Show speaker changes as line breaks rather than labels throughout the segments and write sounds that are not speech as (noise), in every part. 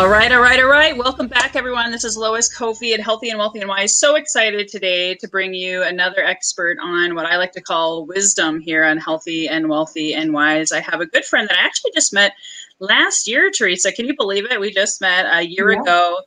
All right, all right, all right. Welcome back, everyone. This is Lois Kofi at Healthy and Wealthy and Wise. So excited today to bring you another expert on what I like to call wisdom here on Healthy and Wealthy and Wise. I have a good friend that I actually just met last year, Teresa. Can you believe it? We just met a year yeah. ago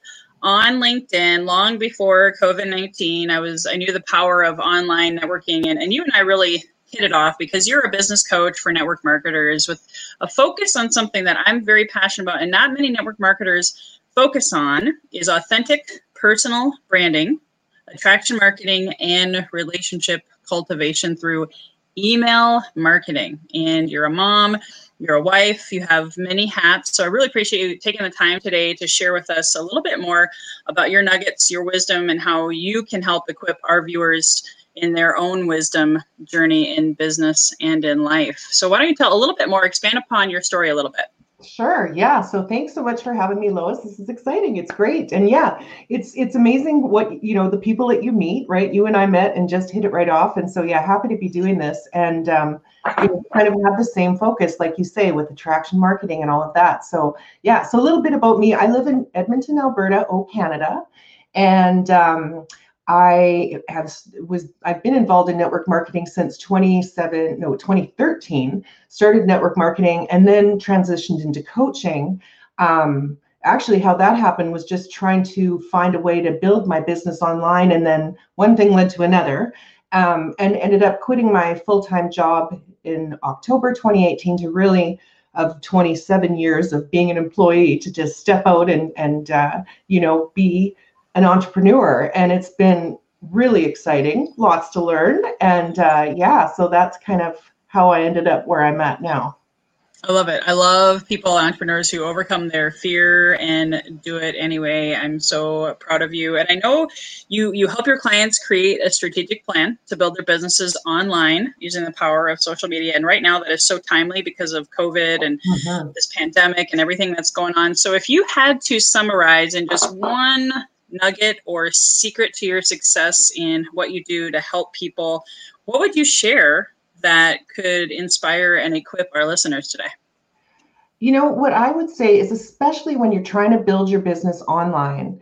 on LinkedIn long before COVID 19. I was, I knew the power of online networking, and, and you and I really hit it off because you're a business coach for network marketers with a focus on something that I'm very passionate about and not many network marketers focus on is authentic personal branding, attraction marketing, and relationship cultivation through email marketing. And you're a mom, you're a wife, you have many hats. So I really appreciate you taking the time today to share with us a little bit more about your nuggets, your wisdom, and how you can help equip our viewers in their own wisdom journey in business and in life. So, why don't you tell a little bit more, expand upon your story a little bit?
Sure. Yeah. So thanks so much for having me, Lois. This is exciting. It's great. And yeah, it's it's amazing what you know the people that you meet. Right. You and I met and just hit it right off. And so yeah, happy to be doing this and um, you know, kind of have the same focus, like you say, with attraction marketing and all of that. So yeah. So a little bit about me. I live in Edmonton, Alberta, Oh, Canada, and um, I have was I've been involved in network marketing since 27 no 2013 started network marketing and then transitioned into coaching. Um, actually how that happened was just trying to find a way to build my business online and then one thing led to another. Um, and ended up quitting my full-time job in October 2018 to really of 27 years of being an employee to just step out and and uh, you know be an entrepreneur and it's been really exciting lots to learn and uh, yeah so that's kind of how i ended up where i'm at now.
I love it. I love people entrepreneurs who overcome their fear and do it anyway. I'm so proud of you. And i know you you help your clients create a strategic plan to build their businesses online using the power of social media. And right now that is so timely because of covid and mm-hmm. this pandemic and everything that's going on. So if you had to summarize in just one nugget or secret to your success in what you do to help people, what would you share that could inspire and equip our listeners today?
You know, what I would say is, especially when you're trying to build your business online,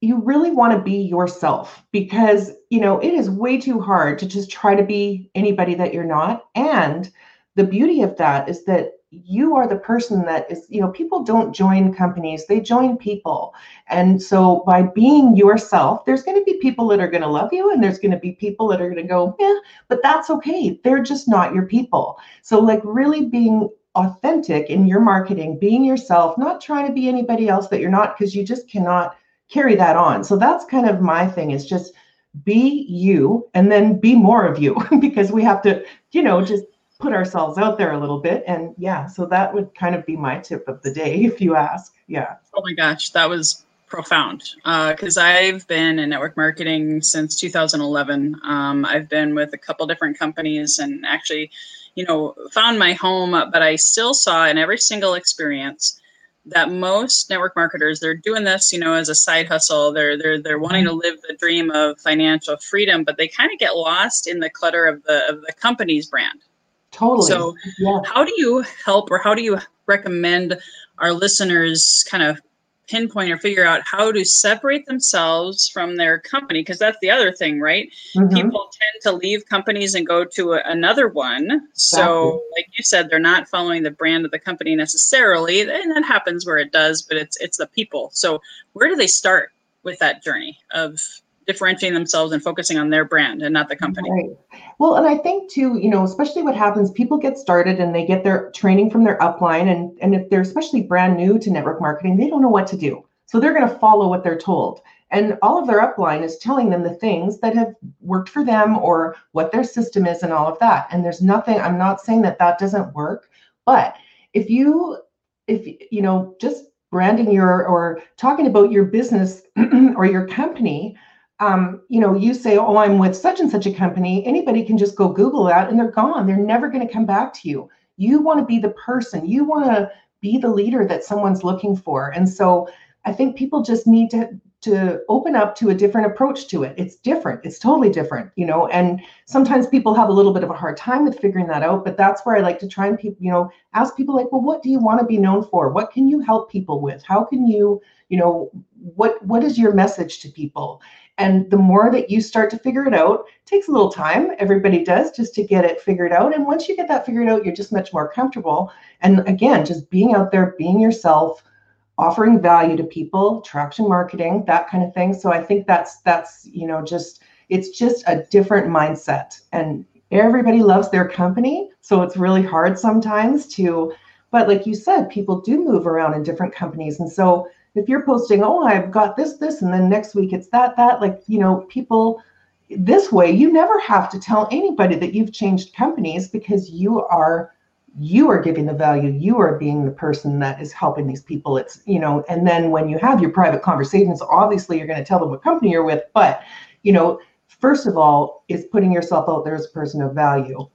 you really want to be yourself because, you know, it is way too hard to just try to be anybody that you're not. And the beauty of that is that you are the person that is you know people don't join companies they join people. And so by being yourself there's going to be people that are going to love you and there's going to be people that are going to go yeah but that's okay they're just not your people. So like really being authentic in your marketing being yourself not trying to be anybody else that you're not because you just cannot carry that on. So that's kind of my thing is just be you and then be more of you (laughs) because we have to you know just put ourselves out there a little bit. And yeah, so that would kind of be my tip of the day, (laughs) if you ask. Yeah.
Oh my gosh, that was profound because uh, I've been in network marketing since 2011. Um, I've been with a couple different companies and actually, you know, found my home, but I still saw in every single experience that most network marketers they're doing this you know as a side hustle they're they're they're wanting to live the dream of financial freedom but they kind of get lost in the clutter of the of the company's brand
Totally.
So, yeah. how do you help or how do you recommend our listeners kind of pinpoint or figure out how to separate themselves from their company? Because that's the other thing, right? Mm-hmm. People tend to leave companies and go to a, another one. Exactly. So, like you said, they're not following the brand of the company necessarily, and that happens where it does, but it's it's the people. So, where do they start with that journey of differentiating themselves and focusing on their brand and not the company.
Right. Well, and I think too, you know, especially what happens, people get started and they get their training from their upline, and and if they're especially brand new to network marketing, they don't know what to do. So they're going to follow what they're told. And all of their upline is telling them the things that have worked for them or what their system is and all of that. And there's nothing, I'm not saying that that doesn't work, but if you, if, you know, just branding your or talking about your business (clears throat) or your company, um, you know, you say, oh, I'm with such and such a company, anybody can just go Google that and they're gone. They're never going to come back to you. You want to be the person, you want to be the leader that someone's looking for. And so I think people just need to to open up to a different approach to it. It's different. It's totally different, you know. And sometimes people have a little bit of a hard time with figuring that out. But that's where I like to try and people, you know, ask people like, well, what do you want to be known for? What can you help people with? How can you, you know, what what is your message to people? And the more that you start to figure it out, it takes a little time. Everybody does just to get it figured out. And once you get that figured out, you're just much more comfortable. And again, just being out there, being yourself offering value to people attraction marketing that kind of thing. So i think that's that's you know just it's just a different mindset. And everybody loves their company so it's really hard sometimes to but like you said people do move around in different companies. And so if you're posting oh i've got this this and then next week it's that that like you know people this way you never have to tell anybody that you've changed companies because you are you are giving the value you are being the person that is helping these people. It's you know and then when you have your private conversations obviously you're going to tell them what company you're with but you know first of all is putting yourself out there as a person of value.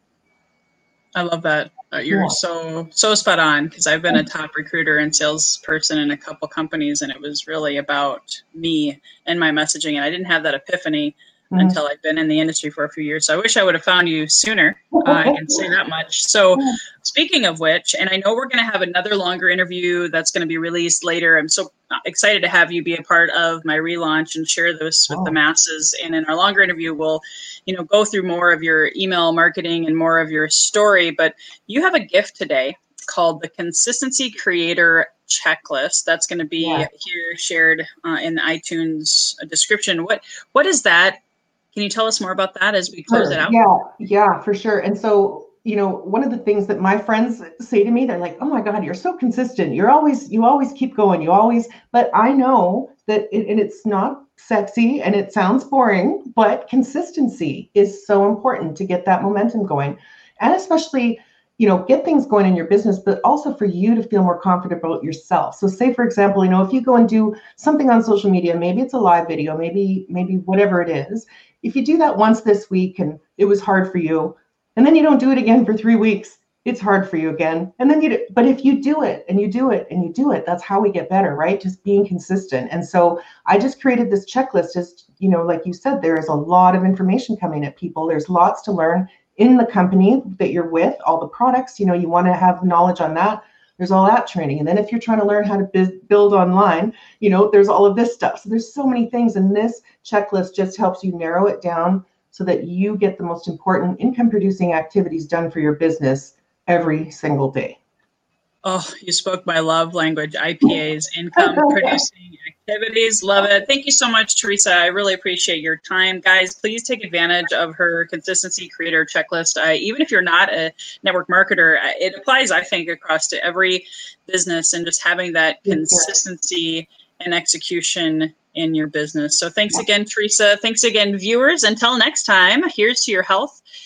I love that. Uh, you're yeah. so so spot on because i've been a top recruiter and salesperson in a couple companies and it was really about me and my messaging and i didn't have that epiphany mm-hmm. until I've been in the industry for a few years. So I wish I would have found you sooner. Uh, (laughs) I can say that much. So, speaking of which, and I know we're going to have another longer interview that's going to be released later. I'm so excited to have you be a part of my relaunch and share this with oh. the masses. And in our longer interview, we'll, you know, go through more of your email marketing and more of your story. But you have a gift today called the Consistency Creator Checklist. That's going to be yeah. here shared uh, in the iTunes description. What what is that? Can you tell us more about that as we close sure. it out?
Yeah, yeah, for sure. And so, you know, one of the things that my friends say to me, they're like, "Oh my God, you're so consistent. You're always, you always keep going. You always." But I know that, it, and it's not sexy and it sounds boring, but consistency is so important to get that momentum going, and especially you know get things going in your business but also for you to feel more confident about yourself so say for example you know if you go and do something on social media maybe it's a live video maybe maybe whatever it is if you do that once this week and it was hard for you, and then you don't do it again for three weeks, it's hard for you again. And then you, do, but if you do it and you do it and you do it, that's how we get better, right? Just being consistent. And so I just created this checklist. Just you know, like you said, there is a lot of information coming at people. There's lots to learn in the company that you're with, all the products. You know, you want to have knowledge on that there's all that training. And then if you're trying to learn how to build online you know there's all of this stuff. So there's so many things and this checklist just helps you narrow it down so that you get the most important income producing activities done for your business every single day
Oh, you spoke my love language, IPAs, income (laughs) producing activities. Love it. Thank you so much, Teresa. I really appreciate your time. Guys, please take advantage of her consistency creator checklist. Uh, even if you're not a network marketer, it applies, I think, across to every business and just having that consistency and execution in your business. So thanks again, Teresa. Thanks again, viewers. Until next time, here's to your health